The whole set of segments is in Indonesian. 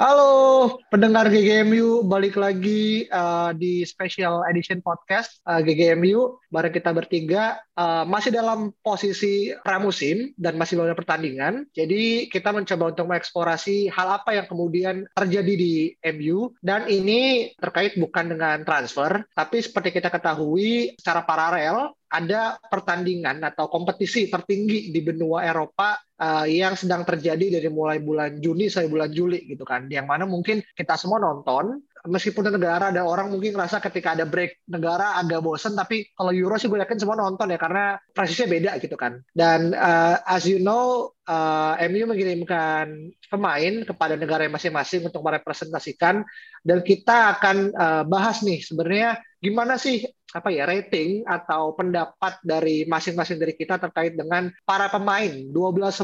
Halo pendengar GGMU, balik lagi uh, di special edition podcast uh, GGMU. Bareng kita bertiga uh, masih dalam posisi pramusim dan masih banyak pertandingan. Jadi kita mencoba untuk mengeksplorasi hal apa yang kemudian terjadi di MU dan ini terkait bukan dengan transfer, tapi seperti kita ketahui secara paralel ada pertandingan atau kompetisi tertinggi di benua Eropa uh, yang sedang terjadi dari mulai bulan Juni sampai bulan Juli gitu kan. Yang mana mungkin kita semua nonton meskipun negara dan orang mungkin ngerasa ketika ada break negara agak bosen tapi kalau Euro sih gue yakin semua nonton ya karena prosesnya beda gitu kan. Dan uh, as you know uh, MU mengirimkan pemain kepada negara masing-masing untuk merepresentasikan dan kita akan uh, bahas nih sebenarnya gimana sih apa ya rating atau pendapat dari masing-masing dari kita terkait dengan para pemain 12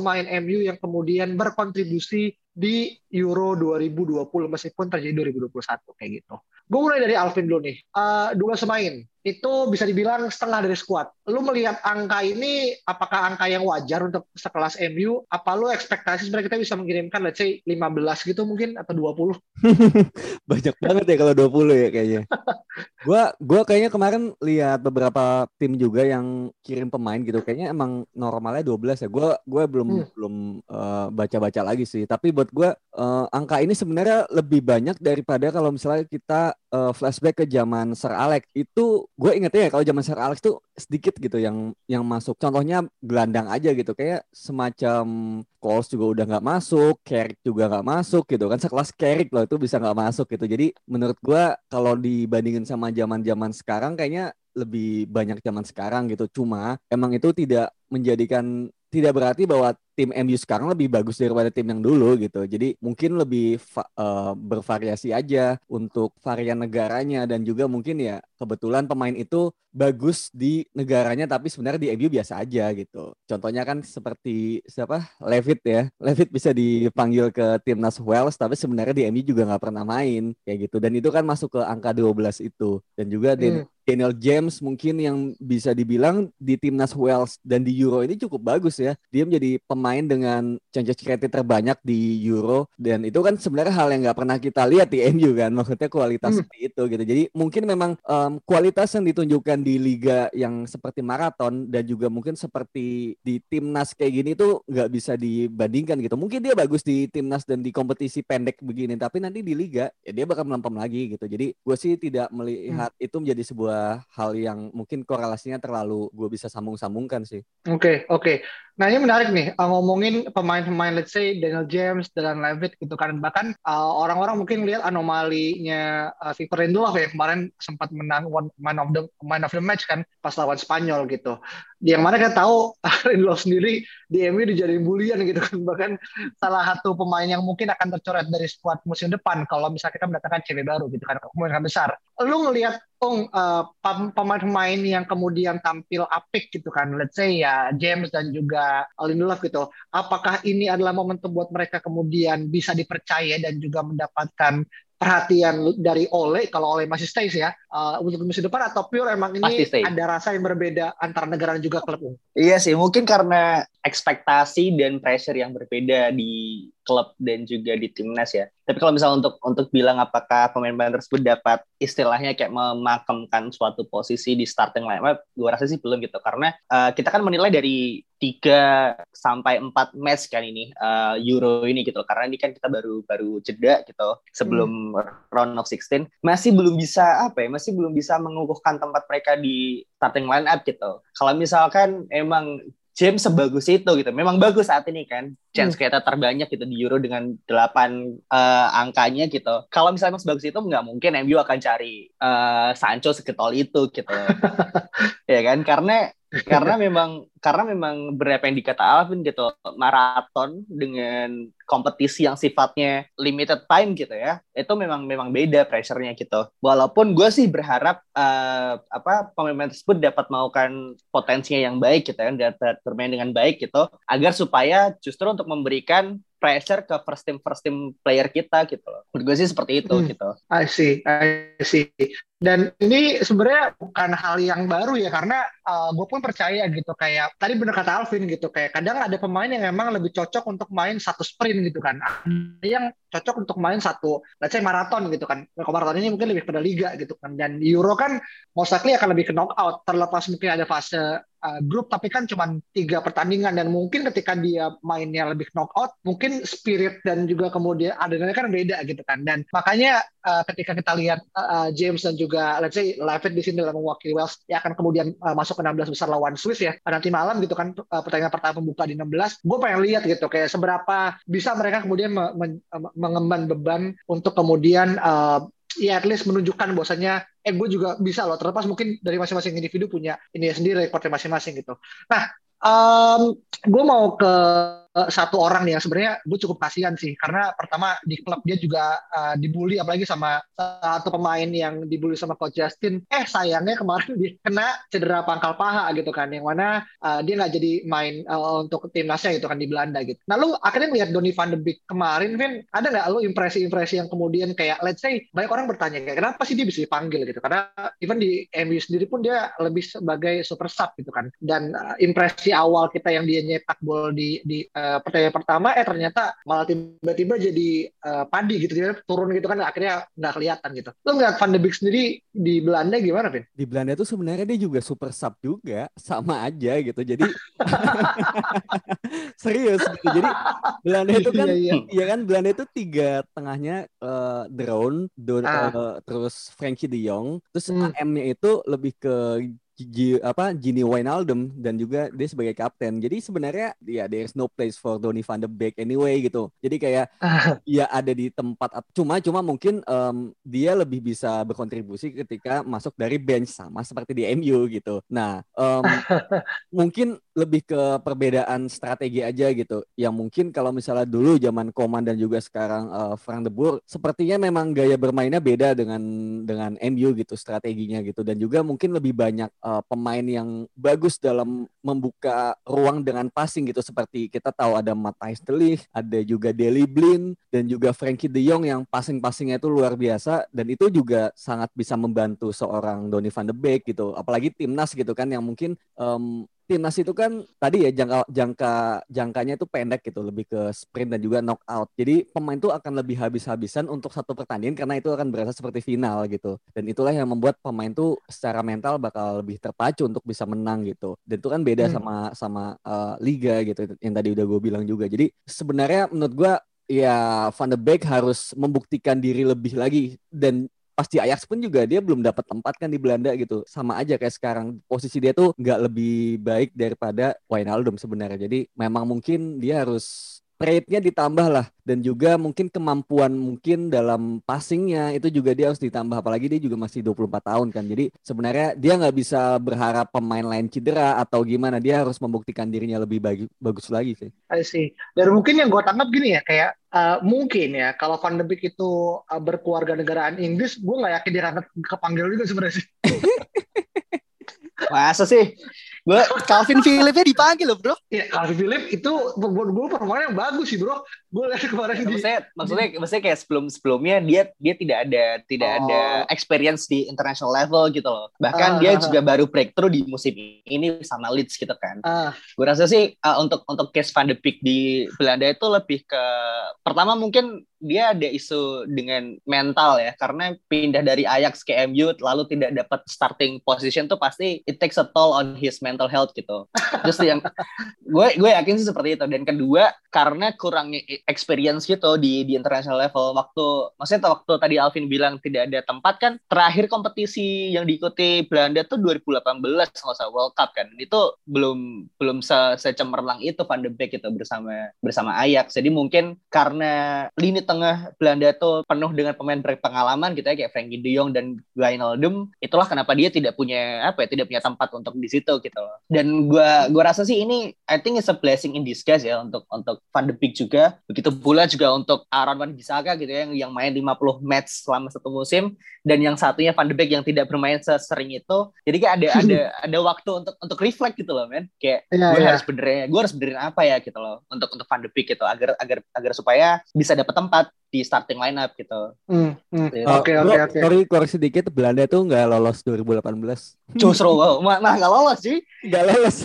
pemain MU yang kemudian berkontribusi di Euro 2020 meskipun terjadi 2021 kayak gitu. Gue mulai dari Alvin dulu nih. Uh, dua pemain itu bisa dibilang setengah dari skuad. Lu melihat angka ini, apakah angka yang wajar untuk sekelas MU? Apa lu ekspektasi sebenarnya kita bisa mengirimkan let's say 15 gitu mungkin atau 20? Banyak banget ya kalau 20 ya kayaknya. gua gua kayaknya kemarin lihat beberapa tim juga yang kirim pemain gitu. Kayaknya emang normalnya 12 ya. Gua gua belum hmm. belum uh, baca-baca lagi sih. Tapi buat gua uh, angka ini sebenarnya lebih banyak daripada kalau misalnya kita uh, flashback ke zaman Sir Alex. Itu gue ingetnya ya kalau zaman Sir Alex tuh sedikit gitu yang yang masuk. Contohnya gelandang aja gitu, kayak semacam Coles juga udah nggak masuk, Carrick juga nggak masuk gitu kan. Sekelas Carrick loh itu bisa nggak masuk gitu. Jadi menurut gue kalau dibandingin sama zaman-zaman sekarang kayaknya lebih banyak zaman sekarang gitu. Cuma emang itu tidak menjadikan tidak berarti bahwa tim MU sekarang lebih bagus daripada tim yang dulu gitu. Jadi mungkin lebih uh, bervariasi aja untuk varian negaranya dan juga mungkin ya kebetulan pemain itu bagus di negaranya tapi sebenarnya di MU biasa aja gitu. Contohnya kan seperti siapa? Levit ya. Levit bisa dipanggil ke timnas Wales tapi sebenarnya di MU juga nggak pernah main kayak gitu. Dan itu kan masuk ke angka 12 itu. Dan juga hmm. Daniel James mungkin yang bisa dibilang di timnas Wales dan di Euro ini cukup bagus ya. Dia menjadi pemain dengan chances creative terbanyak di Euro dan itu kan sebenarnya hal yang nggak pernah kita lihat di MU kan maksudnya kualitas hmm. seperti itu gitu jadi mungkin memang um, kualitas yang ditunjukkan di liga yang seperti maraton dan juga mungkin seperti di timnas kayak gini tuh nggak bisa dibandingkan gitu mungkin dia bagus di timnas dan di kompetisi pendek begini tapi nanti di liga ya dia bakal melempem lagi gitu jadi gue sih tidak melihat hmm. itu menjadi sebuah hal yang mungkin korelasinya terlalu gue bisa sambung-sambungkan sih oke okay, oke okay. Nah ini menarik nih ngomongin pemain-pemain let's say Daniel James dan Levitt gitu kan. Bahkan uh, orang-orang mungkin lihat anomalinya uh, Victor Lindelof ya kemarin sempat menang one man of the man of the match kan pas lawan Spanyol gitu. Yang mana kita tahu Lindelof sendiri di MU dijadiin bulian gitu kan. Bahkan salah satu pemain yang mungkin akan tercoret dari squad musim depan kalau misalnya kita mendatangkan cewek baru gitu kan kemungkinan besar. Lu ngelihat oh uh, pemain-pemain yang kemudian tampil apik gitu kan. Let's say ya James dan juga Lindelof gitu apakah ini adalah momentum buat mereka kemudian bisa dipercaya dan juga mendapatkan perhatian dari Ole kalau Ole masih stays ya uh, untuk musim depan atau pure emang ini ada rasa yang berbeda antara negara dan juga klub? Iya sih, mungkin karena ekspektasi dan pressure yang berbeda di klub dan juga di timnas ya. Tapi kalau misalnya untuk untuk bilang apakah pemain-pemain tersebut dapat istilahnya kayak memakamkan suatu posisi di starting lineup, gue rasa sih belum gitu. Karena uh, kita kan menilai dari 3 sampai 4 match kan ini uh, Euro ini gitu. Karena ini kan kita baru baru jeda gitu sebelum hmm. round of 16 masih belum bisa apa ya, masih belum bisa mengukuhkan tempat mereka di starting lineup gitu. Kalau misalkan emang James sebagus itu gitu. Memang bagus saat ini kan. Chance Hmm. kita terbanyak gitu di Euro dengan 8 eh, angkanya gitu. Kalau misalnya sebagus itu nggak mungkin MU akan cari eh, Sancho seketol itu gitu. ya kan? Karena karena memang karena memang berapa yang dikata Alvin gitu maraton dengan kompetisi yang sifatnya limited time gitu ya itu memang memang beda pressure-nya gitu. Walaupun gue sih berharap eh, apa pemain tersebut dapat melakukan potensinya yang baik gitu ya dapat bermain dengan baik gitu agar supaya justru untuk memberikan pressure ke first team first team player kita gitu loh menurut gue sih seperti itu Hmm. gitu I see, I see. Dan ini sebenarnya bukan hal yang baru ya karena gue pun percaya gitu kayak tadi bener kata Alvin gitu kayak kadang ada pemain yang memang lebih cocok untuk main satu sprint gitu kan. Ada yang cocok untuk main satu, let's say maraton gitu kan. Kalau maraton ini mungkin lebih pada liga gitu kan. Dan Euro kan most likely akan lebih ke knockout terlepas mungkin ada fase uh, grup tapi kan cuma tiga pertandingan. Dan mungkin ketika dia mainnya lebih knockout mungkin spirit dan juga kemudian adrenalin kan beda gitu kan. Dan makanya uh, ketika kita lihat uh, James dan juga let's say Lavid di sini dalam mewakili Wales ya akan kemudian uh, masuk ke 16 besar lawan Swiss ya. Nanti malam gitu kan uh, pertandingan pertama pembuka di 16 gue pengen lihat gitu kayak seberapa bisa mereka kemudian me- men- mengemban beban untuk kemudian uh, ya at least menunjukkan bahwasanya eh gue juga bisa loh terlepas mungkin dari masing-masing individu punya ini sendiri rekornya masing-masing gitu. Nah, um, gue mau ke eh, satu orang nih yang sebenarnya gue cukup kasihan sih. Karena pertama di klub dia juga uh, dibully apalagi sama satu pemain yang dibully sama coach Justin. Eh sayangnya kemarin dia kena cedera pangkal paha gitu kan. Yang mana uh, dia nggak jadi main uh, untuk timnasnya gitu kan di Belanda gitu. Nah lu akhirnya melihat Donny van de Beek kemarin Vin ada nggak lu impresi-impresi yang kemudian kayak let's say banyak orang bertanya kayak kenapa sih dia bisa dipanggil? gitu. Karena even di MU sendiri pun dia lebih sebagai super sub gitu kan. Dan uh, impresi awal kita yang dia nyetak gol di di uh, pertandingan pertama eh ternyata malah tiba-tiba jadi uh, padi gitu dia turun gitu kan akhirnya nggak kelihatan gitu lu ngeliat Van de Beek sendiri di Belanda gimana Vin? Di Belanda tuh sebenarnya dia juga super sub juga, sama aja gitu. Jadi serius gitu. Jadi Belanda itu kan Iya, iya. Iya kan Belanda itu tiga tengahnya eh Drone, Don, Ah. eh, terus Frankie De Jong, terus Hmm. AM-nya itu lebih ke G, apa Gini Wijnaldum dan juga dia sebagai kapten. Jadi sebenarnya ya there is no place for Donny van de Beek anyway gitu. Jadi kayak ya ada di tempat cuma cuma mungkin em, dia lebih bisa berkontribusi ketika masuk dari bench sama seperti di MU gitu. Nah, em, mungkin lebih ke perbedaan strategi aja gitu. Yang mungkin kalau misalnya dulu zaman Koman dan juga sekarang eh, Frank de Boer, sepertinya memang gaya bermainnya beda dengan dengan MU gitu strateginya gitu dan juga mungkin lebih banyak eh, pemain yang bagus dalam membuka ruang dengan passing gitu seperti kita tahu ada Matthijs de Ligt, ada juga Deli Blind dan juga Frankie De Jong yang passing-passingnya itu luar biasa dan itu juga sangat bisa membantu seorang Donny van de Beek gitu. Apalagi timnas gitu kan yang mungkin em, timnas itu kan tadi ya jangka jangka jangkanya itu pendek gitu, lebih ke sprint dan juga knockout. Jadi pemain tuh akan lebih habis-habisan untuk satu pertandingan karena itu akan berasa seperti final gitu. Dan itulah yang membuat pemain tuh secara mental bakal lebih terpacu untuk bisa menang gitu. Dan itu kan beda Hmm. sama sama eh, liga gitu yang tadi udah gue bilang juga. Jadi sebenarnya menurut gue ya Van de Beek harus membuktikan diri lebih lagi dan pas di Ajax pun juga dia belum dapat tempat kan di Belanda gitu. Sama aja kayak sekarang posisi dia tuh nggak lebih baik daripada Wijnaldum sebenarnya. Jadi memang mungkin dia harus trade-nya ditambah lah. Dan juga mungkin kemampuan mungkin dalam passingnya itu juga dia harus ditambah. Apalagi dia juga masih 24 tahun kan. Jadi sebenarnya dia nggak bisa berharap pemain lain cedera atau gimana. Dia harus membuktikan dirinya lebih bagi, bagus lagi sih. I see. Dan mungkin yang gue tangkap gini ya, kayak uh, mungkin ya kalau Van de Beek itu uh, berkeluarga negaraan Inggris, gue nggak yakin dia akan kepanggil juga sebenarnya sih. masa sih gue Calvin Philipsnya dipanggil loh bro Ya, Calvin Philip itu buat gue permainan yang bagus sih bro. Gue lihat kemarin di maksudnya maksudnya maksudnya kayak sebelum sebelumnya dia dia tidak ada tidak Oh. ada experience di international level gitu loh. Bahkan Ah, dia ah, juga baru breakthrough di musim ini sama Leeds gitu kan. Ah, gue rasa sih uh, untuk untuk case Van de Beek di Belanda itu lebih ke pertama mungkin dia ada isu dengan mental ya. Karena pindah dari Ajax ke MU lalu tidak dapat starting position tuh pasti it takes a toll on his mental health gitu. Terus yang gue gue yakin sih seperti itu. Dan kedua karena kurangnya experience gitu di di international level. Waktu maksudnya waktu tadi Alvin bilang tidak ada tempat kan terakhir kompetisi yang diikuti Belanda tuh 2018 nggak usah World Cup kan. Itu belum belum se secemerlang itu Van de Beek itu bersama bersama Ajax. Jadi mungkin karena lini tengah Belanda tuh penuh dengan pemain berpengalaman gitu ya kayak Frankie De Jong dan Wijnaldum itulah kenapa dia tidak punya apa ya tidak punya tempat untuk di situ gitu loh. Dan gua gua rasa sih ini I think it's a blessing in disguise ya untuk untuk Van de Beek juga begitu pula juga untuk Aaron Wan Bissaka gitu ya yang yang main 50 match selama satu musim. Dan yang satunya Van de Beek yang tidak bermain sesering itu. Jadi kayak ada ada ada waktu untuk untuk reflect gitu loh men. Kayak yeah, gue yeah. harus benerin gue harus benerin apa ya gitu loh untuk untuk Van de Beek gitu. Agar agar agar supaya bisa dapat tempat di starting lineup gitu. Hmm, hmm. Gitu. Oke oke oke. Sorry koreksi dikit Belanda tuh nggak lolos 2018. Justru wow, mah nggak lolos sih. Nggak lolos.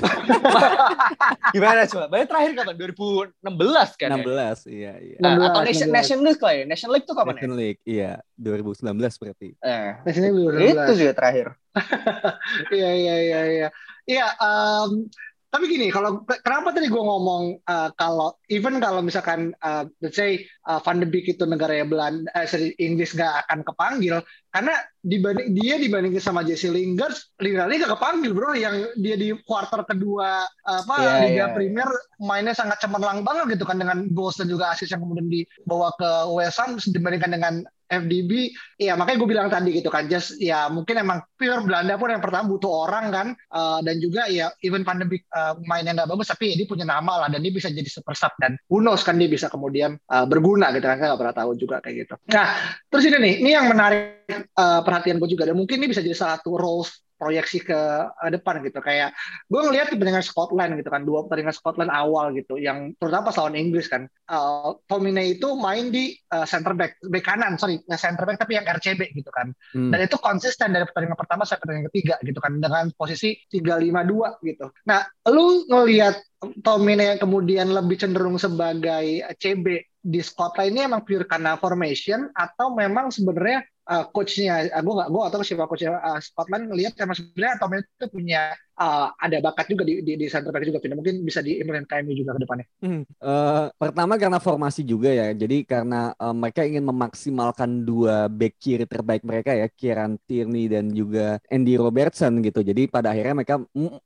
Gimana coba? Bayar terakhir kapan? 2016 kan? 16 ya? iya iya. Nah, atau Nation, Nation League lah ya. Nation League tuh kapan Nation ya? League iya 2019 berarti. Eh, Nation League 2019. Itu juga terakhir. Iya iya iya iya. Iya um, tapi gini, kalau kenapa tadi gue ngomong uh, kalau even kalau misalkan uh, let's say uh, Van de Beek itu negara Belanda, eh, Inggris nggak akan kepanggil karena dibanding dia dibandingin sama Jesse Lingard, Lingard gak kepanggil bro, yang dia di quarter kedua apa yeah, Liga yeah. Premier mainnya sangat cemerlang banget gitu kan dengan goals dan juga assist yang kemudian dibawa ke West Ham dibandingkan dengan FDB, ya makanya gue bilang tadi gitu kan, just ya mungkin emang pure Belanda pun yang pertama butuh orang kan, uh, dan juga ya even pandemi uh, mainnya nggak bagus, tapi ya dia punya nama lah dan dia bisa jadi super sub dan who knows kan dia bisa kemudian uh, berguna gitu kan, nggak pernah tahu juga kayak gitu. Nah terus ini nih, ini yang menarik uh, perhatian gue juga. Dan mungkin ini bisa jadi salah satu roles proyeksi ke depan gitu. Kayak gue ngelihat pertandingan Scotland gitu kan dua pertandingan Scotland awal gitu yang terutama pas lawan Inggris kan. Uh, Tomine itu main di uh, center back back kanan sorry center back tapi yang RCB gitu kan. Hmm. dan itu konsisten dari pertandingan pertama sampai pertandingan ketiga gitu kan dengan posisi 3-5-2 gitu. Nah lu ngelihat Tomine yang kemudian lebih cenderung sebagai CB di Scotland ini emang pure karena formation atau memang sebenarnya uh, coachnya uh, gue gak gue atau siapa coachnya uh, Scotland ngelihat karena sebenarnya Tom itu punya uh, ada bakat juga di di, di center back juga Pindah. mungkin bisa diimplementasikan KMU juga ke depannya. Hmm. Uh, pertama karena formasi juga ya. Jadi karena uh, mereka ingin memaksimalkan dua back kiri terbaik mereka ya, Kieran Tierney dan juga Andy Robertson gitu. Jadi pada akhirnya mereka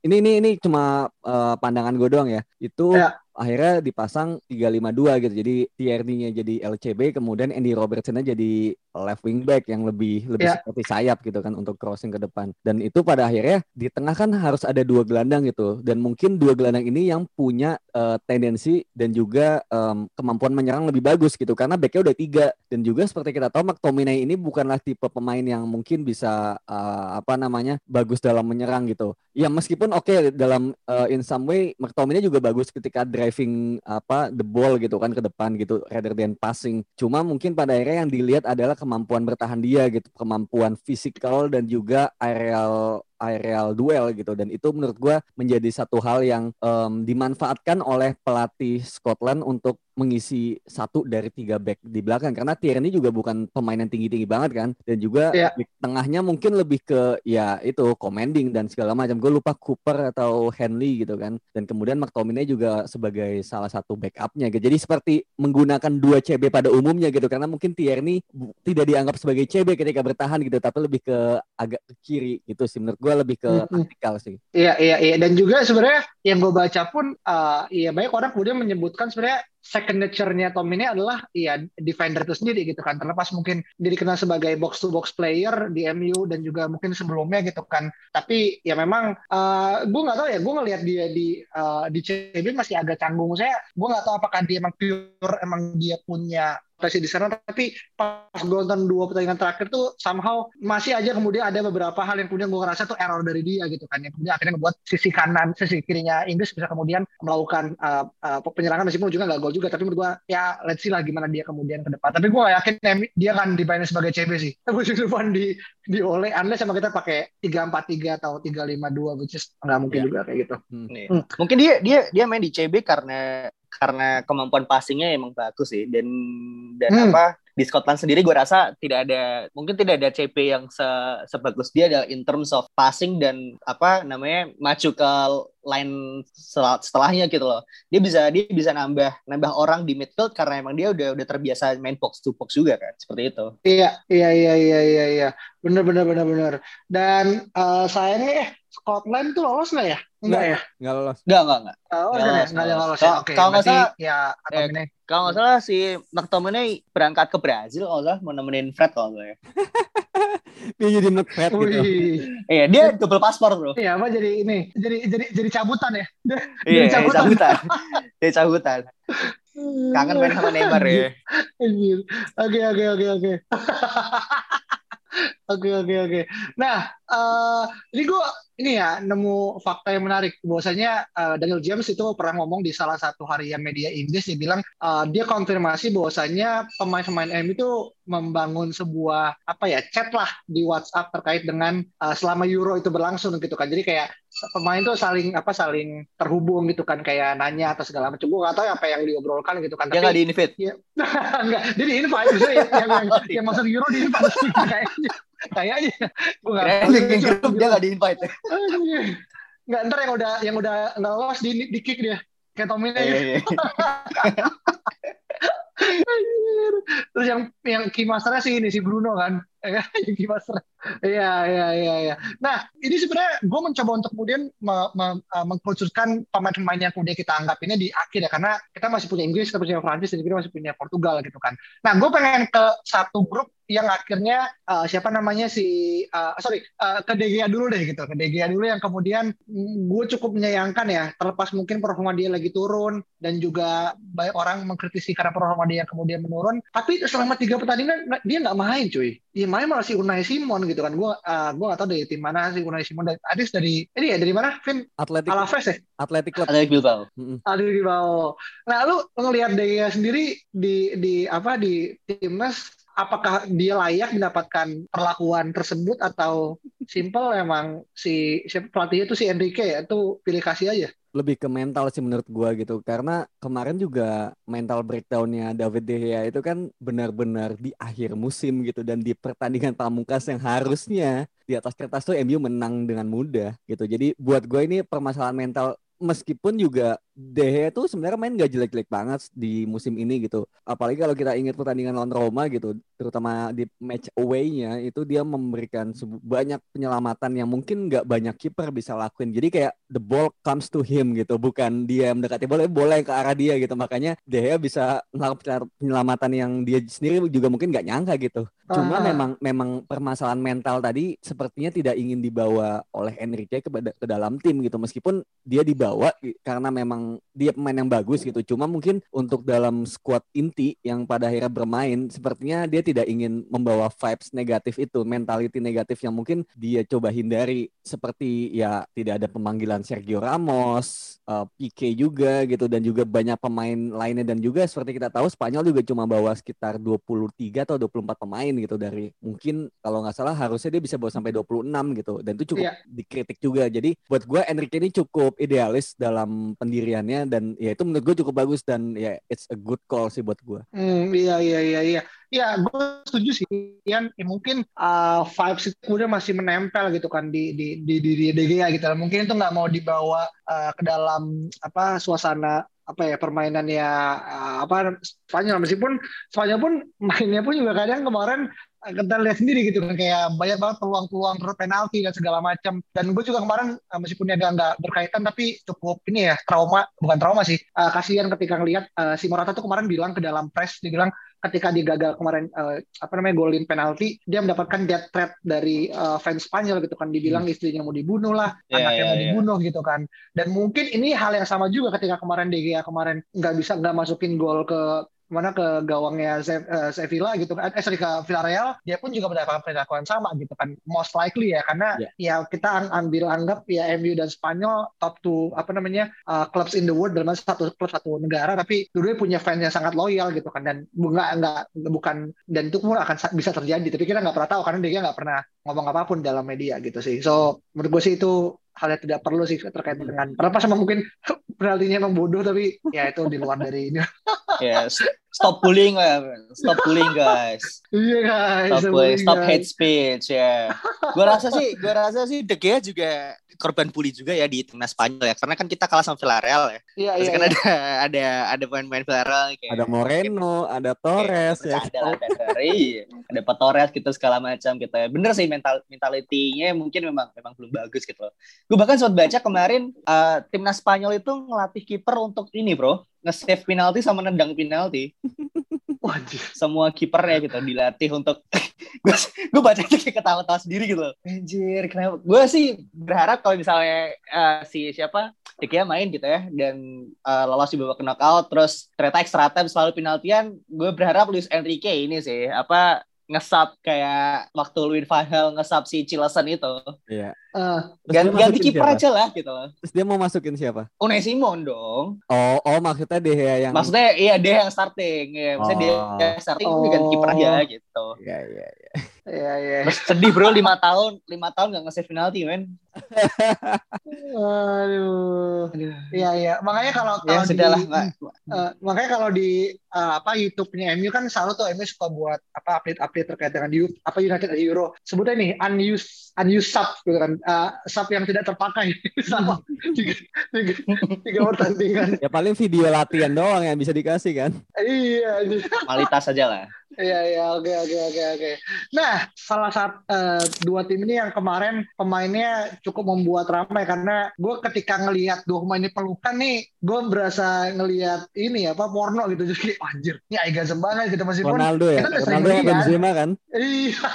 ini ini ini cuma uh, pandangan gue doang ya. Itu ya akhirnya dipasang 352 gitu. Jadi Tierney-nya jadi LCB, kemudian Andy Robertson-nya jadi left wing back yang lebih lebih yeah. seperti sayap gitu kan untuk crossing ke depan. Dan itu pada akhirnya di tengah kan harus ada dua gelandang gitu. Dan mungkin dua gelandang ini yang punya uh, tendensi dan juga um, kemampuan menyerang lebih bagus gitu karena backnya udah tiga. Dan juga seperti kita tahu McTominay ini bukanlah tipe pemain yang mungkin bisa uh, apa namanya bagus dalam menyerang gitu. Ya meskipun oke okay, dalam uh, in some way McTominay juga bagus ketika driving apa the ball gitu kan ke depan gitu rather than passing. Cuma mungkin pada akhirnya yang dilihat adalah kemampuan bertahan dia gitu, kemampuan fisikal dan juga aerial aerial duel gitu dan itu menurut gue menjadi satu hal yang um, dimanfaatkan oleh pelatih Scotland untuk mengisi satu dari tiga back di belakang. Karena Tierney juga bukan pemain yang tinggi-tinggi banget kan. Dan juga yeah. di tengahnya mungkin lebih ke ya itu commanding dan segala macam. Gue lupa Cooper atau Henley gitu kan. Dan kemudian McTominay juga sebagai salah satu backupnya gitu. Jadi seperti menggunakan dua CB pada umumnya gitu. Karena mungkin Tierney tidak dianggap sebagai CB ketika bertahan gitu. Tapi lebih ke agak ke kiri gitu sih. Menurut gue lebih ke taktikal sih. Iya iya iya. Dan juga sebenarnya yang gue baca pun uh, iya banyak orang kemudian menyebutkan sebenarnya second nature-nya Tom ini adalah ya defender itu sendiri gitu kan. Terlepas mungkin dia dikenal sebagai box to box player di MU dan juga mungkin sebelumnya gitu kan. Tapi ya memang uh, gue nggak tahu ya gue ngelihat dia di uh, di CB masih agak canggung. Saya gue nggak tahu apakah dia emang pure emang dia punya prestasi di sana tapi pas gue nonton dua pertandingan terakhir tuh somehow masih aja kemudian ada beberapa hal yang kemudian gue ngerasa tuh error dari dia gitu kan yang kemudian akhirnya membuat sisi kanan sisi kirinya Inggris bisa kemudian melakukan uh, uh, penyerangan meskipun juga nggak gol juga tapi menurut gue ya let's see lah gimana dia kemudian ke depan tapi gue gak yakin dia akan dibayar sebagai CB sih tapi depan di di oleh unless sama kita pakai tiga empat tiga atau tiga lima dua which is nggak mungkin yeah. juga kayak gitu hmm. Hmm. mungkin dia dia dia main di CB karena karena kemampuan passingnya emang bagus sih dan dan hmm. apa di Scotland sendiri gue rasa tidak ada mungkin tidak ada CP yang se sebagus dia adalah in terms of passing dan apa namanya maju ke line setelahnya gitu loh. Dia bisa dia bisa nambah nambah orang di midfield karena emang dia udah udah terbiasa main box to box juga kan, seperti itu. Iya, iya, iya, iya, iya, iya. Bener, bener, bener, bener. Dan uh, sayangnya eh Scotland tuh lolos nggak ya? Enggak ya? Enggak lolos. Enggak, enggak, enggak. Enggak, lolos, enggak, enggak lolos. Ya. Oke, kalau nggak salah, ya eh, ini. kalau nggak salah si McTominay berangkat ke Brazil kalau nggak salah mau nemenin Fred kalau nggak ya. Dia jadi McFred gitu. Iya, dia double paspor bro. Iya, apa jadi ini? Jadi jadi jadi cabutan ya? Iya, Jadi cabutan. cabutan. Dia cabutan. Kangen main sama Neymar ya. Oke oke oke oke. Oke oke oke. Nah, eh ini gue ini ya nemu fakta yang menarik. Bahwasanya eh, Daniel James itu pernah ngomong di salah satu harian media Inggris dia bilang eh, dia konfirmasi bahwasanya pemain-pemain M itu membangun sebuah apa ya chat lah di WhatsApp terkait dengan eh, selama Euro itu berlangsung gitu kan. Jadi kayak pemain tuh saling apa saling terhubung gitu kan kayak nanya atau segala macam. Gue gak tahu apa yang diobrolkan gitu kan. Dia nggak di invite. Iya. Enggak, jadi invite justru yang, yang, yang, yang masuk Euro di invite kayaknya. Kayaknya. Gue nggak. Bikin grup dia nggak di invite. Nggak, ntar yang udah yang udah nggak lolos di, di kick dia. Kayak Tommy Iya, gitu. iya. Anjir. Terus yang yang key masternya sih ini si Bruno kan. Ya, key master. Iya, iya, iya, iya. Nah, ini sebenarnya gue mencoba untuk kemudian me- me- uh, mengkhususkan pemain-pemain yang kemudian kita anggap ini di akhir ya, karena kita masih punya Inggris, kita punya Prancis, dan kita masih punya Portugal gitu kan. Nah, gue pengen ke satu grup yang akhirnya uh, siapa namanya si uh, sorry uh, ke De Gea dulu deh gitu ke De Gea dulu yang kemudian gue cukup menyayangkan ya terlepas mungkin performa dia lagi turun dan juga banyak orang mengkritisi karena performa dia kemudian menurun tapi selama tiga pertandingan dia nggak main cuy dia main malah si Unai Simon gitu kan gue uh, gue nggak tahu dari tim mana si Unai Simon dari Adis dari ini ya dari mana Vin Atletik Alaves ya Atletik Club. Ada Bilbao. Di bawah. Nah, lu ngelihat Gea sendiri di di apa di timnas apakah dia layak mendapatkan perlakuan tersebut atau simple emang si siapa pelatihnya itu si Enrique ya? Itu pilih kasih aja. lebih ke mental sih menurut gua gitu. Karena kemarin juga mental breakdownnya David De Gea itu kan benar-benar di akhir musim gitu dan di pertandingan pamungkas yang harusnya di atas kertas tuh MU menang dengan mudah gitu. Jadi buat gue ini permasalahan mental meskipun juga De Gea tuh sebenarnya main gak jelek-jelek banget di musim ini gitu. Apalagi kalau kita ingat pertandingan lawan Roma gitu terutama di match away-nya itu dia memberikan banyak penyelamatan yang mungkin nggak banyak kiper bisa lakuin. Jadi kayak the ball comes to him gitu bukan dia yang mendekati bola bola yang ke arah dia gitu. Makanya De Gea bisa melakukan penyelamatan yang dia sendiri juga mungkin nggak nyangka gitu. Cuma Ah. memang memang permasalahan mental tadi sepertinya tidak ingin dibawa oleh Enrique ke, ke dalam tim gitu. Meskipun dia dibawa karena memang dia pemain yang bagus gitu. Cuma mungkin untuk dalam squad inti yang pada akhirnya bermain sepertinya dia tidak ingin membawa vibes negatif itu mentality negatif yang mungkin dia coba hindari. Seperti ya tidak ada pemanggilan Sergio Ramos uh, Pique juga gitu dan juga banyak pemain lainnya. Dan juga seperti kita tahu Spanyol juga cuma bawa sekitar 23 atau 24 pemain gitu. Dari mungkin kalau nggak salah harusnya dia bisa bawa sampai 26 gitu. Dan itu cukup Iya. dikritik juga. Jadi buat gue Enrique ini cukup idealis dalam pendiriannya dan ya itu menurut gue cukup bagus dan ya it's a good call sih buat gue Hmm, iya iya iya iya. Ya, gue setuju sih. Ian, ya mungkin uh, vibes itu masih menempel gitu kan di di di di, di De Gea gitu. Mungkin itu nggak mau dibawa uh, ke dalam apa suasana apa ya permainannya uh, apa Spanyol. Meskipun Spanyol pun mainnya pun juga kadang kemarin uh, kita lihat sendiri gitu kan. Kayak banyak banget peluang-peluang penalti dan segala macam. Dan gue juga kemarin uh, meskipun agak nggak berkaitan tapi cukup ini ya trauma. Bukan trauma sih. Uh, kasihan ketika ngelihat uh, si Morata tuh kemarin bilang ke dalam press dia bilang ketika dia gagal kemarin uh, apa namanya golin penalti dia mendapatkan death threat dari uh, fans Spanyol gitu kan. Dibilang istrinya mau dibunuh lah Iya, anaknya iya, mau iya. dibunuh gitu kan. Dan mungkin ini hal yang sama juga ketika kemarin De Gea kemarin nggak bisa nggak masukin gol ke mana ke gawangnya eh, Sevilla gitu kan. Eh sorry ke Villarreal dia pun juga mendapatkan perlakuan sama gitu kan. Most likely ya karena Ya. ya kita ambil anggap ya MU dan Spanyol top two apa namanya uh, clubs in the world dalam satu klub satu negara. Tapi dua punya fans yang sangat loyal gitu kan. Dan nggak nggak bukan dan itu pun akan sa- bisa terjadi. Tapi kita nggak pernah tahu karena dia nggak pernah ngomong apa pun dalam media gitu sih. So menurut gue sih itu hal yang tidak perlu sih terkait dengan berapa sama mungkin penaltinya emang bodoh tapi ya itu di luar dari ini. Yes. Stop bullying lah. Stop bullying guys. Iya guys. Stop bullying. Stop hate speech ya. Gue rasa sih, gue rasa sih De Gea juga korban bully juga ya di timnas Spanyol ya. Karena kan kita kalah sama Villarreal ya. Iya Terus iya. kan iya. ada ada ada pemain-pemain Villarreal kayak Ada Moreno, ada Torres ya. ada ada dari ada Pak Torres gitu segala macam gitu ya. Bener sih mental mentalitinya mungkin memang memang belum bagus gitu. Gue bahkan sempat baca kemarin eh, timnas Spanyol itu ngelatih kiper untuk ini bro. Nge-save penalti sama nendang penalti. Wah, anjir. semua kipernya gitu dilatih untuk gue baca itu kayak ketawa-tawa sendiri gitu. Loh anjir kenapa? Gue sih berharap kalau misalnya eh, si siapa? Gea main gitu ya dan eh, lolos di babak knockout terus ternyata extra time selalu penaltian gue berharap Luis Enrique ini sih apa ngesap kayak waktu Luis Van Gaal ngesap si Cilesan itu Iya. Eh, Terus ganti, ganti kiper aja lah gitu loh Terus dia mau masukin siapa? Unai Simon dong Oh, oh maksudnya De Gea yang maksudnya iya dia yang starting ya maksudnya dia Oh. yang starting oh. ganti kiper aja gitu Iya, iya, iya. Iya iya. Terus sedih bro lima tahun lima tahun gak nge-save penalti men Aduh. Iya iya. Makanya kalau ya kalau di, sudah lah nggak eh, makanya kalau di eh, apa YouTube-nya MU kan selalu tuh MU suka buat apa update-update terkait dengan U, apa United Euro. Sebutnya nih unused unused sub gitu kan. Eh, sub yang tidak terpakai sama tiga, tiga, tiga pertandingan. Ya paling video latihan doang yang bisa dikasih kan. Iya. kualitas aja lah Iya iya oke oke oke oke. Nah salah satu eh, dua tim ini yang kemarin pemainnya cukup membuat ramai karena gue ketika ngelihat dua pemain ini pelukan nih gue berasa ngelihat ini apa porno gitu jadi anjir ini orgasm banget gitu meskipun Ronaldo ya. kita Ronaldo yang lihat. Benzema kan. Iya.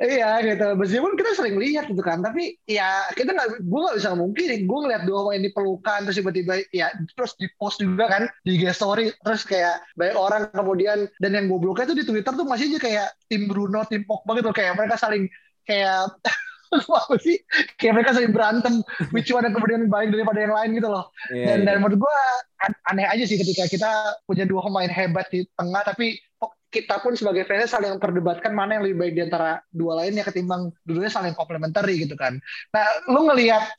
Iya gitu. Meskipun kita sering lihat gitu kan, tapi ya kita nggak, gue nggak bisa mungkin. Gue ngeliat dua pemain ini pelukan terus tiba-tiba ya terus di post juga kan di IG story terus kayak banyak orang kemudian dan yang gobloknya tuh di Twitter tuh masih aja kayak tim Bruno, tim Pogba gitu kayak mereka saling kayak apa sih kayak mereka saling berantem which one yang kemudian baik daripada yang lain gitu loh Iya, dan, iya. dan menurut gue aneh aja sih ketika kita punya dua pemain hebat di tengah tapi kita pun sebagai fans saling memperdebatkan mana yang lebih baik di antara dua lainnya ketimbang dua-duanya saling komplementari gitu kan. Nah, lu ngelihat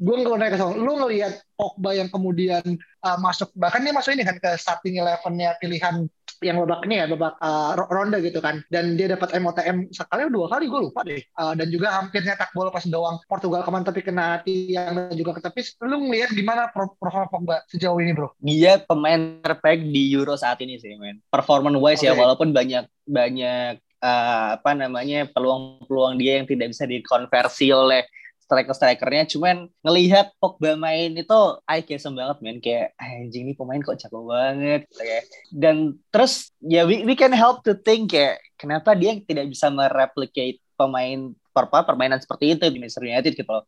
gue nggak ke soal, lu ngelihat Pogba yang kemudian uh, masuk bahkan dia masuk ini kan ke starting elevennya pilihan yang babak ini ya babak uh, ro- ronde gitu kan. Dan dia dapat MOTM sekali dua kali gue lupa deh. Uh, dan juga hampir nyetak bola pas doang. Portugal kemarin tapi kena tiang dan juga ke tepis. Lu ngelihat gimana pro- performa Pogba sejauh ini bro? Dia pemain terbaik di Euro saat ini sih men. Performance wise ya Oke. walaupun banyak banyak eh, apa namanya peluang-peluang dia yang tidak bisa dikonversi oleh striker-strikernya cuman ngelihat Pogba main itu eye gasm banget men. Kayak "Ah, anjing ini pemain kok jago banget gitu ya. Dan terus ya we, we can help to think kayak kenapa dia tidak bisa mereplicate pemain apa permainan seperti itu di Manchester United gitu loh.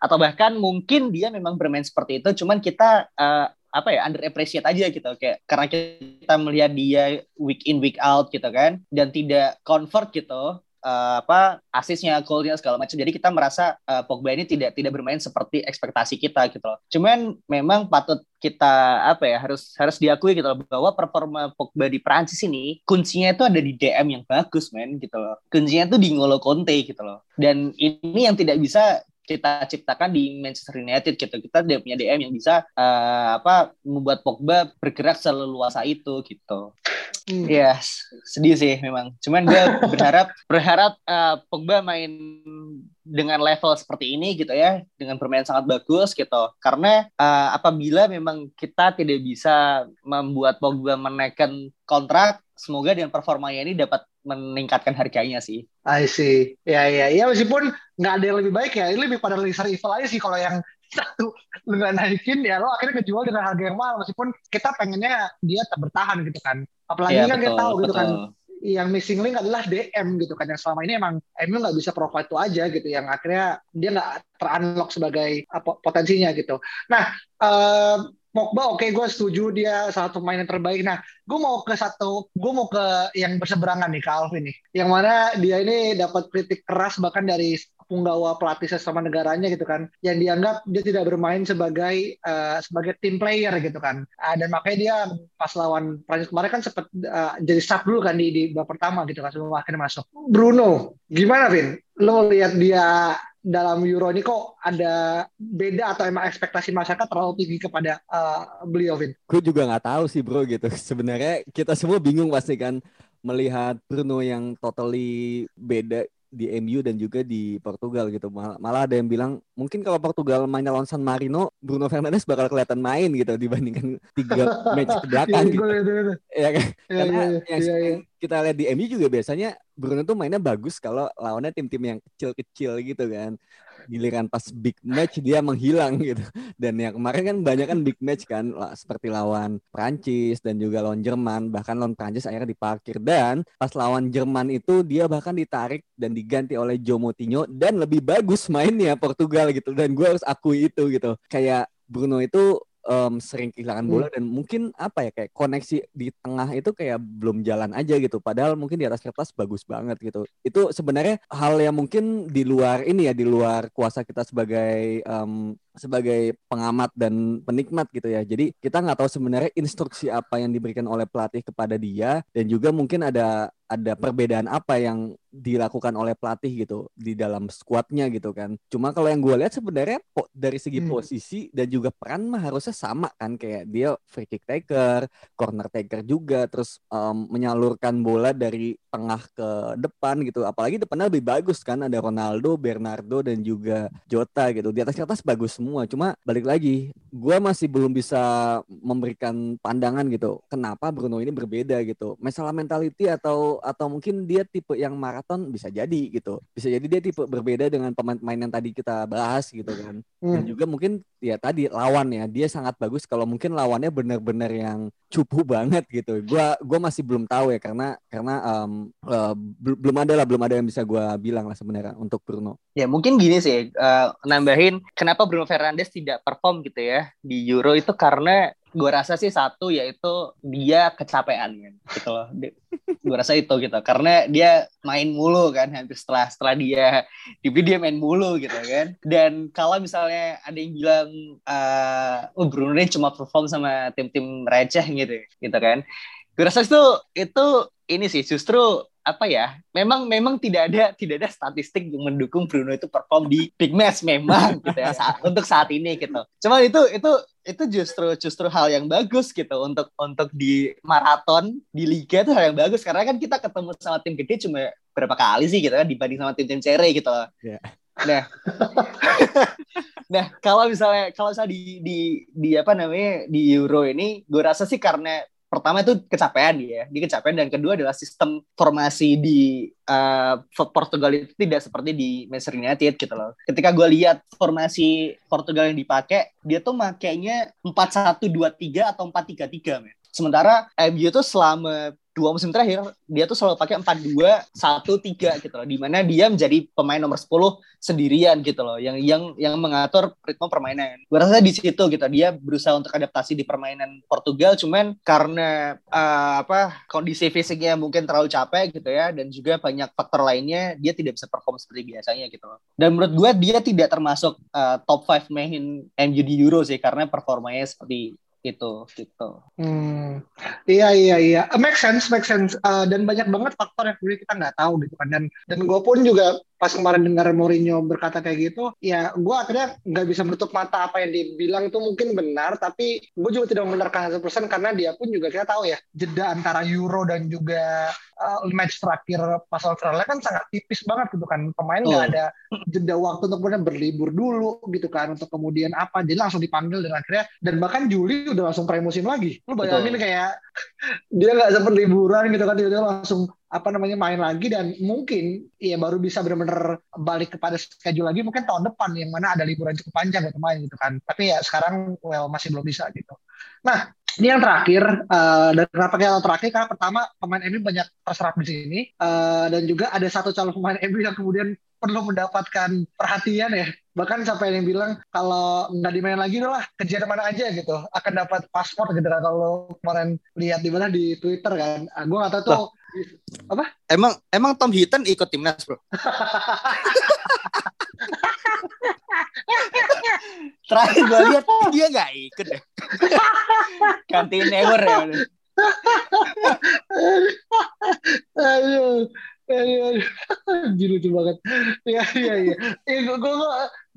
Atau bahkan mungkin dia memang bermain seperti itu cuman kita eh, apa ya under appreciate aja gitu. Kayak karena kita melihat dia week in week out gitu kan dan tidak convert gitu eh, apa asisnya goalnya segala macam. Jadi kita merasa eh, Pogba ini tidak tidak bermain seperti ekspektasi kita gitu loh. Cuman memang patut kita apa ya harus harus diakui gitu loh bahwa performa Pogba di Prancis ini kuncinya itu ada di DM yang bagus men gitu loh. Kuncinya itu di Ngolo Conte gitu loh. Dan ini yang tidak bisa kita ciptakan di Manchester United gitu. Kita tidak punya DM yang bisa eh, apa membuat Pogba bergerak seleluasa itu gitu. Hmm. ya s- sedih sih memang. Cuman gue berharap berharap eh, Pogba main dengan level seperti ini gitu ya dengan bermain sangat bagus gitu. Karena eh, apabila memang kita tidak bisa membuat Pogba menaikkan kontrak semoga dengan performanya ini dapat meningkatkan harganya sih I see ya ya ya meskipun nggak ada yang lebih baik ya ini lebih pada laser evil aja sih kalau yang satu lu nggak naikin ya lo akhirnya kejual dengan harga yang mahal meskipun kita pengennya dia tetap bertahan gitu kan apalagi Iya, kan kita betul, tahu gitu kan betul. yang missing link adalah DM gitu kan yang selama ini emang MU nggak bisa provide itu aja gitu yang akhirnya dia nggak terunlock sebagai apa, potensinya gitu. Nah eh, Pogba oke gue setuju dia salah satu pemain yang terbaik. Nah gue mau ke satu gue mau ke yang berseberangan nih ke Alvin nih. Yang mana dia ini dapat kritik keras bahkan dari punggawa pelatih sesama negaranya gitu kan. Yang dianggap dia tidak bermain sebagai eh, sebagai team player gitu kan. Ah, dan makanya dia pas lawan Prancis kemarin kan sempat eh, jadi sub dulu kan di, di babak pertama gitu kan sebelum akhirnya masuk. Bruno gimana Vin? Lo lihat dia dalam Euro ini kok ada beda atau emang ekspektasi masyarakat terlalu tinggi kepada uh, beliau, Vin? Gue juga nggak tahu sih bro gitu. Sebenarnya kita semua bingung pasti kan melihat Bruno yang totally beda di MU dan juga di Portugal gitu. Mal malah ada yang bilang mungkin kalau Portugal mainnya lawan San Marino, Bruno Fernandes bakal kelihatan main gitu dibandingkan tiga match ke belakang. gitu. Ya kan? Ya, Karena ya, yang ya, ya. kita lihat di MU juga biasanya Bruno tuh mainnya bagus kalau lawannya tim-tim yang kecil-kecil gitu kan giliran pas big match dia menghilang gitu. Dan yang kemarin kan banyak kan big match kan seperti lawan Prancis dan juga lawan Jerman, bahkan lawan Prancis akhirnya diparkir dan pas lawan Jerman itu dia bahkan ditarik dan diganti oleh Joe Moutinho dan lebih bagus mainnya Portugal gitu dan gue harus akui itu gitu. Kayak Bruno itu um, sering kehilangan bola hmm. dan mungkin apa ya kayak koneksi di tengah itu kayak belum jalan aja gitu padahal mungkin di atas kertas bagus banget gitu itu sebenarnya hal yang mungkin di luar ini ya di luar kuasa kita sebagai um, sebagai pengamat dan penikmat gitu ya. Jadi kita nggak tahu sebenarnya instruksi apa yang diberikan oleh pelatih kepada dia dan juga mungkin ada ada perbedaan apa yang dilakukan oleh pelatih gitu di dalam skuadnya gitu kan. Cuma kalau yang gue lihat sebenarnya kok dari segi hmm. posisi dan juga peran mah harusnya sama kan kayak dia free kick taker, corner taker juga, terus um, menyalurkan bola dari tengah ke depan gitu. Apalagi depannya lebih bagus kan ada Ronaldo, Bernardo dan juga Jota gitu. Di atas kertas bagus semua. Cuma balik lagi, gue masih belum bisa memberikan pandangan gitu. Kenapa Bruno ini berbeda gitu? Masalah mentality atau atau mungkin dia tipe yang maraton bisa jadi gitu. Bisa jadi dia tipe berbeda dengan pemain-pemain yang tadi kita bahas gitu kan. Hmm. Dan juga mungkin ya tadi lawan ya, dia sangat bagus kalau mungkin lawannya benar-benar yang cupu banget gitu. Gua gua masih belum tahu ya karena karena um, uh, belum ada lah belum ada yang bisa gue bilang lah sebenarnya untuk Bruno. Ya mungkin gini sih uh, nambahin kenapa Bruno Fernandes tidak perform gitu ya di Euro itu karena gue rasa sih satu yaitu dia kecapean gitu loh. Gue rasa itu gitu. Karena dia main mulu kan. Hampir setelah setelah dia dibeli dia main mulu gitu kan. Dan kalau misalnya ada yang bilang uh, oh Bruno ini cuma perform sama tim-tim receh gitu gitu kan. Gue rasa itu itu ini sih justru apa ya memang memang tidak ada tidak ada statistik yang mendukung Bruno itu perform di big match memang gitu ya saat, untuk saat ini gitu. Cuman itu itu itu justru justru hal yang bagus gitu untuk untuk di maraton di liga itu hal yang bagus. Karena kan kita ketemu sama tim gede cuma berapa kali sih gitu kan dibanding sama tim-tim cere gitu yeah. nah. Nah kalau misalnya kalau misalnya di di di apa namanya di Euro ini gue rasa sih karena pertama itu kecapean dia, dia kecapean dan kedua adalah sistem formasi di uh, Portugal itu tidak seperti di Manchester United gitu loh. Ketika gue lihat formasi Portugal yang dipakai, dia tuh makainya 4-1-2-3 atau 4-3-3 men. Sementara MU tuh selama dua musim terakhir dia tuh selalu pakai empat dua satu tiga gitu loh. Di mana dia menjadi pemain nomor 10 sendirian gitu loh yang yang yang mengatur ritme permainan. Gue rasa di situ gitu dia berusaha untuk adaptasi di permainan Portugal cuman karena uh, apa kondisi fisiknya mungkin terlalu capek gitu ya dan juga banyak faktor lainnya dia tidak bisa perform seperti biasanya gitu loh. Dan menurut gue dia tidak termasuk uh, top 5 main MU di Euro sih karena performanya seperti itu gitu. Hmm, iya iya iya, make sense, make sense. Uh, dan banyak banget faktor yang kita nggak tahu gitu kan. Dan dan gue pun juga pas kemarin dengar Mourinho berkata kayak gitu, ya gue akhirnya nggak bisa menutup mata apa yang dibilang itu mungkin benar, tapi gue juga tidak membenarkan 100% karena dia pun juga kita tahu ya, jeda antara Euro dan juga uh, match terakhir pas Australia kan sangat tipis banget gitu kan. Pemain nggak oh. ada jeda waktu untuk kemudian berlibur dulu gitu kan, untuk kemudian apa, jadi langsung dipanggil dan akhirnya, dan bahkan Juli udah langsung pre-musim lagi. Lu bayangin Betul. kayak dia nggak sempat liburan gitu kan, dia langsung apa namanya main lagi dan mungkin ya baru bisa benar-benar balik kepada schedule lagi mungkin tahun depan yang mana ada liburan cukup panjang gitu main gitu kan. Tapi ya sekarang well masih belum bisa gitu. Nah ini yang terakhir uh, dan kenapa kita terakhir? Karena pertama pemain MU banyak terserap di sini uh, dan juga ada satu calon pemain MU yang kemudian perlu mendapatkan perhatian ya. Bahkan sampai yang bilang kalau nggak dimain lagi lah kejar mana aja gitu. Akan dapat paspor gitu kan kalau kemarin lihat di mana di Twitter kan. Ah, gue nggak tahu tuh apa? Emang emang Tom Hinton ikut timnas, Bro? Terakhir gue lihat dia nggak ikut deh. Ganti Never ya. aduh, aduh, aduh. lucu banget. Ya iya iya. Eh, gue gue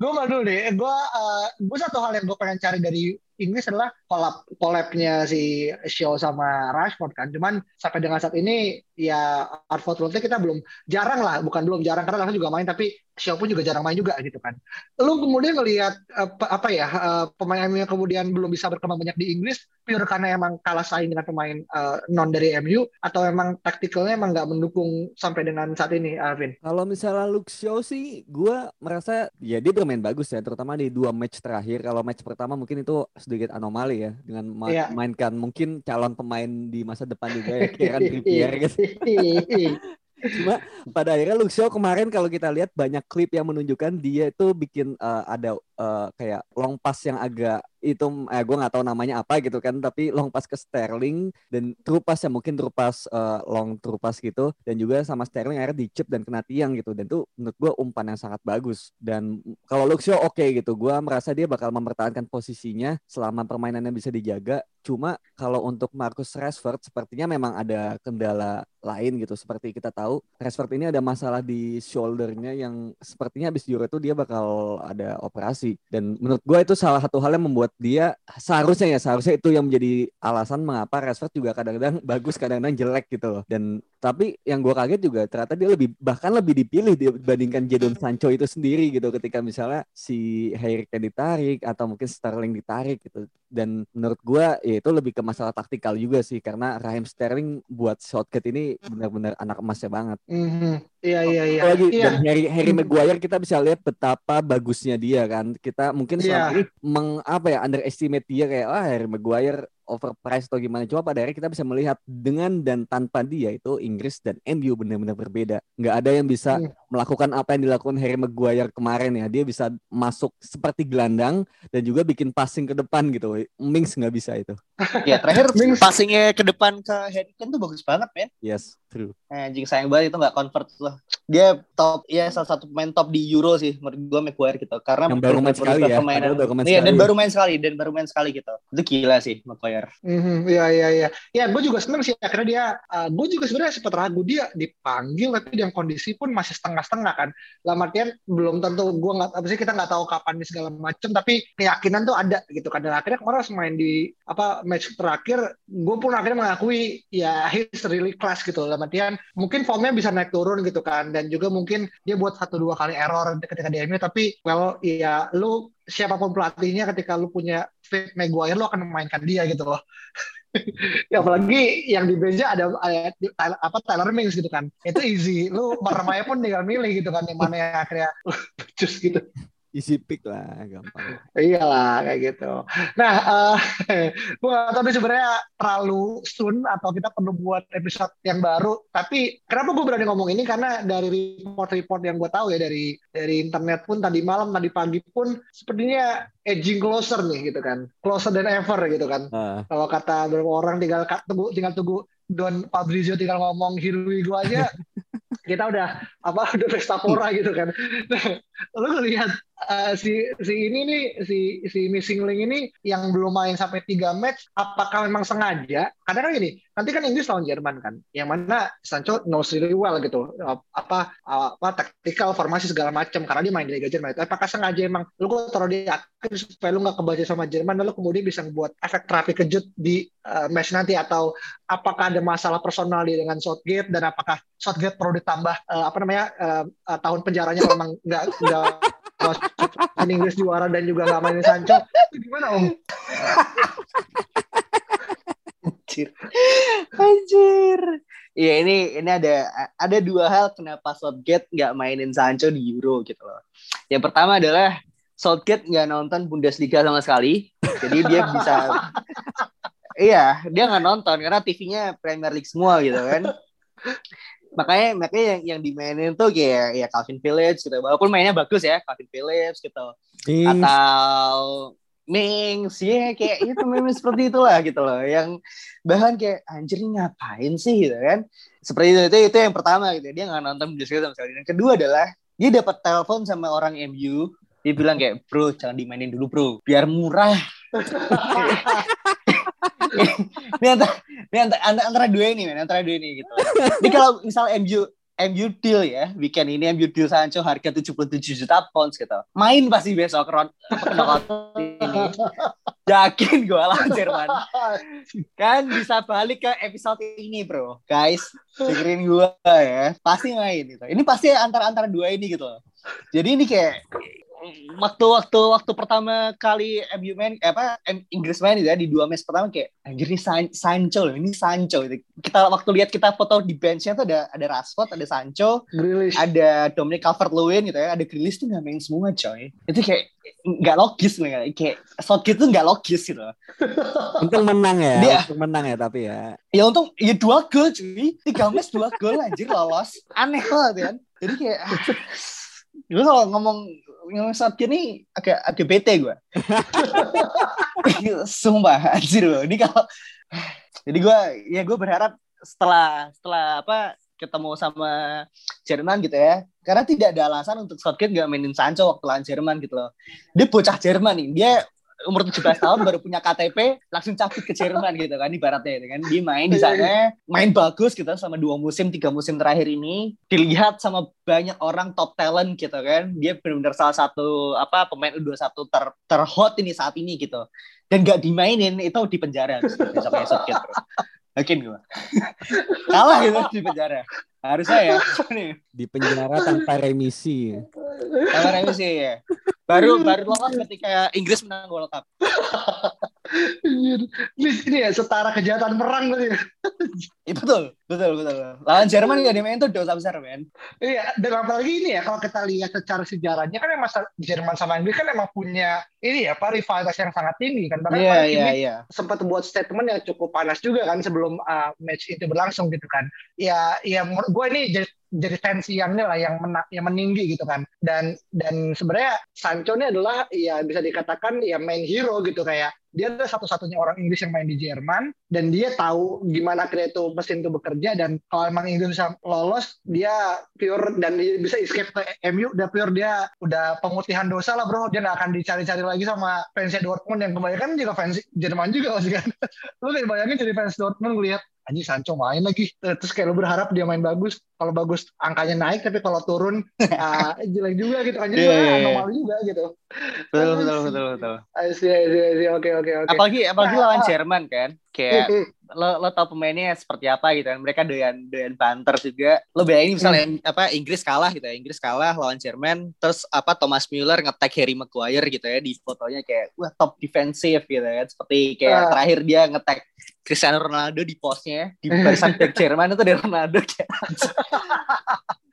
gue mau dulu deh. Gue uh, gue satu hal yang gue pengen cari dari Inggris adalah collab collabnya si Shaw sama Rashford kan. Cuman sampai dengan saat ini ya Artford kita belum jarang lah, bukan belum jarang karena Rashford juga main tapi Shaw pun juga jarang main juga gitu kan. Lu kemudian ngelihat apa, apa ya uh, pemain MU yang kemudian belum bisa berkembang banyak di Inggris pure karena emang kalah saing dengan pemain uh, non dari MU atau emang taktikalnya emang nggak mendukung sampai dengan saat ini, Alvin? Kalau misalnya Luke Shaw sih, gue merasa ya dia bermain bagus ya, terutama di dua match terakhir. Kalau match pertama mungkin itu sedikit anomali ya dengan ma yeah. mainkan mungkin calon pemain di masa depan juga ya, Kieran Trippier gitu. Cuma pada akhirnya Shaw kemarin kalau kita lihat banyak klip yang menunjukkan dia itu bikin uh, ada uh, kayak long pass yang agak itu eh, gue nggak tahu namanya apa gitu kan tapi long pass ke Sterling dan true pass ya mungkin true pass uh, long true pass gitu dan juga sama Sterling akhirnya dicip dan kena tiang gitu dan itu menurut gue umpan yang sangat bagus dan kalau Luxio oke okay, gitu gue merasa dia bakal mempertahankan posisinya selama permainannya bisa dijaga cuma kalau untuk Marcus Rashford sepertinya memang ada kendala lain gitu seperti kita tahu Rashford ini ada masalah di shouldernya yang sepertinya habis Euro itu dia bakal ada operasi dan menurut gue itu salah satu hal yang membuat dia seharusnya ya seharusnya itu yang menjadi alasan mengapa Rashford juga kadang-kadang bagus kadang-kadang jelek gitu loh dan tapi yang gue kaget juga ternyata dia lebih bahkan lebih dipilih dibandingkan Jadon Sancho itu sendiri gitu ketika misalnya si Harry Kane ditarik atau mungkin Sterling ditarik gitu dan menurut gue ya itu lebih ke masalah taktikal juga sih karena Raheem Sterling buat shotcut ini benar-benar anak emasnya banget. Mm -hmm. Iya iya iya. Lagi iya. dan Harry Harry Maguire kita bisa lihat betapa bagusnya dia kan. Kita mungkin selama yeah. ini meng apa ya underestimate dia kayak ah Harry Maguire overpriced atau gimana. Cuma pada akhirnya kita bisa melihat dengan dan tanpa dia itu Inggris dan MU benar-benar berbeda. Nggak ada yang bisa hmm. melakukan apa yang dilakukan Harry Maguire kemarin ya. Dia bisa masuk seperti gelandang dan juga bikin passing ke depan gitu. Mings nggak bisa itu. ya terakhir Mings. passingnya ke depan ke Harry Kane tuh bagus banget men. Yes, true. Eh, anjing sayang banget itu nggak convert loh. Dia top ya salah satu pemain top di Euro sih menurut gue Maguire gitu. Karena yang baru main sekali ya. Baru main iya, dan baru main sekali dan baru main sekali gitu. Itu gila sih Maguire Mm-hmm, iya iya iya. Ya gue juga seneng sih akhirnya dia. Uh, gue juga sebenarnya sempat ragu dia dipanggil tapi dengan kondisi pun masih setengah-setengah kan. Lama artian belum tentu gue nggak apa sih kita nggak tahu kapan nih segala macam tapi keyakinan tuh ada gitu kan. Dan akhirnya kemarin harus main di apa match terakhir gue pun akhirnya mengakui ya he's really class gitu. Lama artian mungkin formnya bisa naik turun gitu kan dan juga mungkin dia buat satu dua kali error ketika di MU tapi well ya lu siapa pun pelatihnya ketika lu punya fit Maguire lu akan memainkan dia gitu loh. ya apalagi yang di beja ada, ada apa Tyler Mings gitu kan. Itu easy. Lu Marmaya pun tinggal milih gitu kan yang mana yang akhirnya cus gitu isi pick lah gampang iyalah kayak gitu. Nah uh, gue tapi sebenarnya terlalu soon atau kita perlu buat episode yang baru. Tapi kenapa gue berani ngomong ini? Karena dari report-report yang gue tahu ya dari dari internet pun tadi malam tadi pagi pun sepertinya edging closer nih gitu kan. Closer than ever gitu kan. Uh. kalau kata beberapa orang tinggal tunggu tinggal tunggu Don Fabrizio tinggal ngomong Hirui gue aja. Kita udah apa udah pesta pora gitu kan. Lu ngelihat uh, si si ini nih si si missing link ini yang belum main sampai tiga match apakah memang sengaja? Karena kan gini, nanti kan Inggris lawan Jerman kan, yang mana Sancho knows really well gitu apa apa taktikal formasi segala macam karena dia main di Liga Jerman itu. Apakah sengaja emang lu kok taruh di akhir supaya lu nggak kebaca sama Jerman lalu kemudian bisa buat efek terapi kejut di uh, match nanti atau apakah ada masalah personal di dengan Southgate dan apakah Southgate perlu ditambah uh, apa namanya uh, uh, tahun penjaranya kalau memang nggak nggak masuk Inggris juara dan juga nggak mainin Sancho itu gimana om? Anjir, anjir. Iya ini ini ada ada dua hal kenapa Southgate nggak mainin Sancho di Euro gitu loh. Yang pertama adalah Southgate nggak nonton Bundesliga sama sekali, jadi dia bisa iya dia nggak nonton karena TV-nya Premier League semua gitu kan makanya makanya yang yang dimainin tuh kayak ya Calvin Phillips gitu. Walaupun mainnya bagus ya Calvin Phillips gitu. Atau Mings ya kayak itu memang seperti itulah gitu loh. Yang bahkan kayak anjir ngapain sih? gitu kan. Seperti itu itu, itu yang pertama gitu. Dia nggak nonton Bundesliga sama sekali. Dan kedua adalah dia dapat telepon sama orang MU dia bilang kayak bro jangan dimainin dulu bro. Biar murah. Ini antara, ini antara, antara, dua ini, men, antara dua ini gitu. Ini kalau misal MU MU deal ya weekend ini MU deal Sancho harga 77 juta pounds gitu. Main pasti besok round ini. Yakin gue lah Jerman. Kan bisa balik ke episode ini bro. Guys dengerin gue ya. Pasti main gitu. Ini pasti antara antara dua ini gitu jadi ini kayak waktu waktu waktu pertama kali MU main eh, apa Inggris main ya di dua match pertama kayak anjir ini San, Sancho loh ini Sancho. Gitu. kita waktu lihat kita foto di benchnya tuh ada ada Rashford ada Sancho Grealish. ada Dominic Calvert-Lewin gitu ya ada Grealish tuh nggak main semua coy. Itu kayak nggak logis nih kayak Southgate tuh nggak logis gitu untung menang ya Dia- untung menang ya tapi ya. Ya untung ya dua gol cuy. Tiga match dua gol anjir lolos. Aneh banget kan. Jadi kayak gue kalau ngomong ngomong saat ini agak agak bete gue sumpah anjir loh. Ini kalau jadi gue ya gue berharap setelah setelah apa ketemu sama Jerman gitu ya. Karena tidak ada alasan untuk Southgate gak mainin Sancho waktu lawan Jerman gitu loh. Dia bocah Jerman nih. Dia umur 17 tahun baru punya KTP langsung cabut ke Jerman gitu kan ibaratnya gitu kan. Dia main di sana main bagus gitu sama dua musim tiga musim terakhir ini. Dilihat sama banyak orang top talent gitu kan. Dia benar-benar salah satu apa pemain U21 ter terhot ini saat ini gitu. Dan gak dimainin itu di penjara besok besok gitu. Yakin gue kalah gitu di penjara. Harusnya ya. Di penjara tanpa remisi. Sama remisi ya. Baru baru lolos ketika Inggris menang World Cup. Anjir. Ini, ini ya setara kejahatan perang tadi. Iya betul, betul, betul. Lawan Jerman gak dimain tuh dosa besar, men. Iya, dan apalagi ini ya kalau kita lihat secara sejarahnya kan emang Jerman sama Inggris kan emang punya ini ya apa rivalitas yang sangat tinggi kan. Bahkan Iya, iya, Kimi iya. sempat buat statement yang cukup panas juga kan sebelum uh, match itu berlangsung gitu kan. Ya, ya menurut gue ini jadi, tensi yang ini lah yang mena, yang meninggi gitu kan. Dan dan sebenarnya Sancho ini adalah ya bisa dikatakan ya main hero gitu. Kayak dia adalah satu-satunya orang Inggris yang main di Jerman dan dia tahu gimana akhirnya itu mesin itu bekerja dan kalau emang Inggris bisa lolos dia pure dan dia bisa escape ke MU udah pure dia udah pemutihan dosa lah bro. Dia nggak akan dicari-cari lagi sama fansnya Dortmund yang kebanyakan juga fans Jerman juga kan lu kayak bayangin jadi fans Dortmund ngeliat anjing Sancho main lagi terus kayak lu berharap dia main bagus kalau bagus angkanya naik tapi kalau turun ah, jelek juga gitu anjing Iya, iya, iya. anomali juga gitu Betul, betul, betul, betul. See. oke oke oke Apalagi apalagi Nah, lawan ah. Jerman kan. Kayak lo lo tau pemainnya seperti apa gitu kan. Mereka doyan doyan banter juga. Lo bayangin misalnya apa Inggris kalah gitu ya. Inggris kalah lawan Jerman terus apa Thomas Muller nge-tag Harry Maguire gitu ya di fotonya kayak wah top defensive gitu kan. Seperti kayak Ah. terakhir dia nge-tag Cristiano Ronaldo di postnya di barisan back Jerman itu dari Ronaldo kayak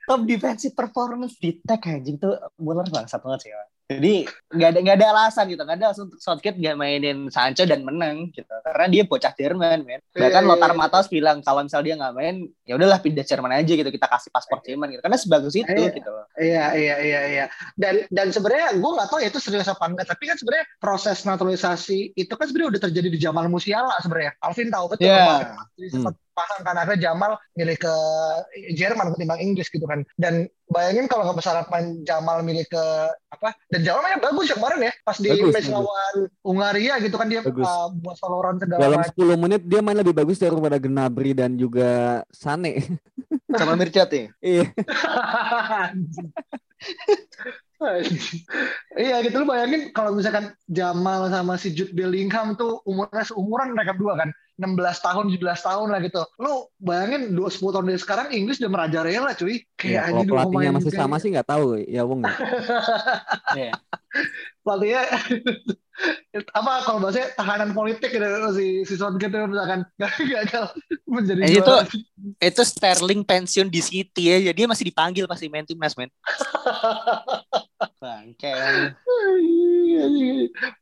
top defensive performance di tag anjing tuh Muller bangsat banget sih. Pak. Jadi nggak ada nggak ada alasan gitu, nggak ada alasan untuk Southgate nggak mainin Sancho dan menang gitu, karena dia bocah Jerman, men. Bahkan Iya, iya, Lothar iya. Matthaus bilang kalau misal dia nggak main, ya udahlah pindah Jerman aja gitu, kita kasih paspor Jerman gitu, karena sebagus itu Iya. gitu. Iya iya iya iya. Dan dan sebenarnya gue nggak tahu ya itu serius apa enggak. Tapi kan sebenarnya proses naturalisasi itu kan sebenarnya udah terjadi di Jamal Musiala sebenarnya. Alvin tahu betul. Iya. kemarin. Jadi sempat pasang kan akhirnya Jamal milih ke Jerman ketimbang Inggris gitu kan. Dan bayangin kalau nggak main Jamal milih ke apa? Dan Jamal mainnya bagus ya kemarin ya. Pas di Bagus, match bagus. lawan Hungaria gitu kan dia Bagus. uh, buat Valorant segala dalam macam. 10 menit dia main lebih bagus daripada Gnabry dan juga Sane Sama Mirchat nih. iya Iya gitu lu bayangin kalau misalkan Jamal sama si Jude Bellingham tuh umurnya seumuran mereka berdua kan 16 tahun 17 tahun lah gitu lu bayangin 2 10 tahun dari sekarang Inggris udah merajalela cuy Ya, kayak kalau anjing dua pelatihnya masih kayak- sama sih nggak tahu ya Wong ya. Iya. pelatihnya apa kalau bahasanya tahanan politik gitu si si Southgate itu misalkan gagal menjadi Eh, itu itu Sterling pensiun di City ya, jadi dia masih dipanggil pasti main timnas, men. Bangke.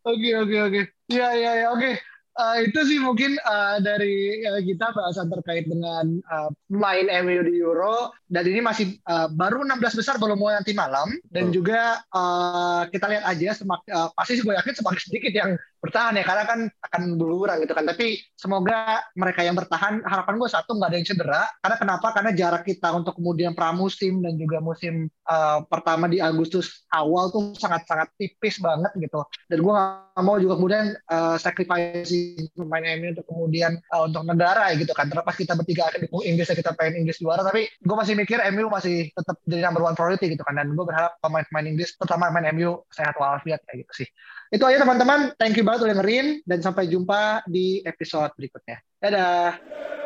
Oke oke oke. Ya ya ya oke. Eh, itu sih mungkin eh, dari eh, kita bahasan terkait dengan eh, main MU di Euro. Dan ini masih eh, baru 16 besar belum mulai nanti malam. Dan Betul. juga eh, kita lihat aja semak, eh, pasti gue yakin semakin sedikit yang bertahan ya. Karena kan akan berkurang gitu kan. Tapi semoga mereka yang bertahan harapan gue satu nggak ada yang cedera. Karena kenapa? Karena jarak kita untuk kemudian pramusim dan juga musim eh, pertama di Agustus awal tuh sangat-sangat tipis banget gitu. Dan gue nggak mau juga kemudian uh, sacrificing pemain MU untuk kemudian uh, untuk negara gitu kan. Terlepas kita bertiga akan di Inggris kita pengen Inggris juara, tapi gue masih mikir MU masih tetap jadi number one priority gitu kan. Dan gue berharap pemain-pemain Inggris, terutama pemain MU sehat walafiat kayak gitu sih. Itu aja teman-teman. Thank you banget udah dengerin dan sampai jumpa di episode berikutnya. Dadah.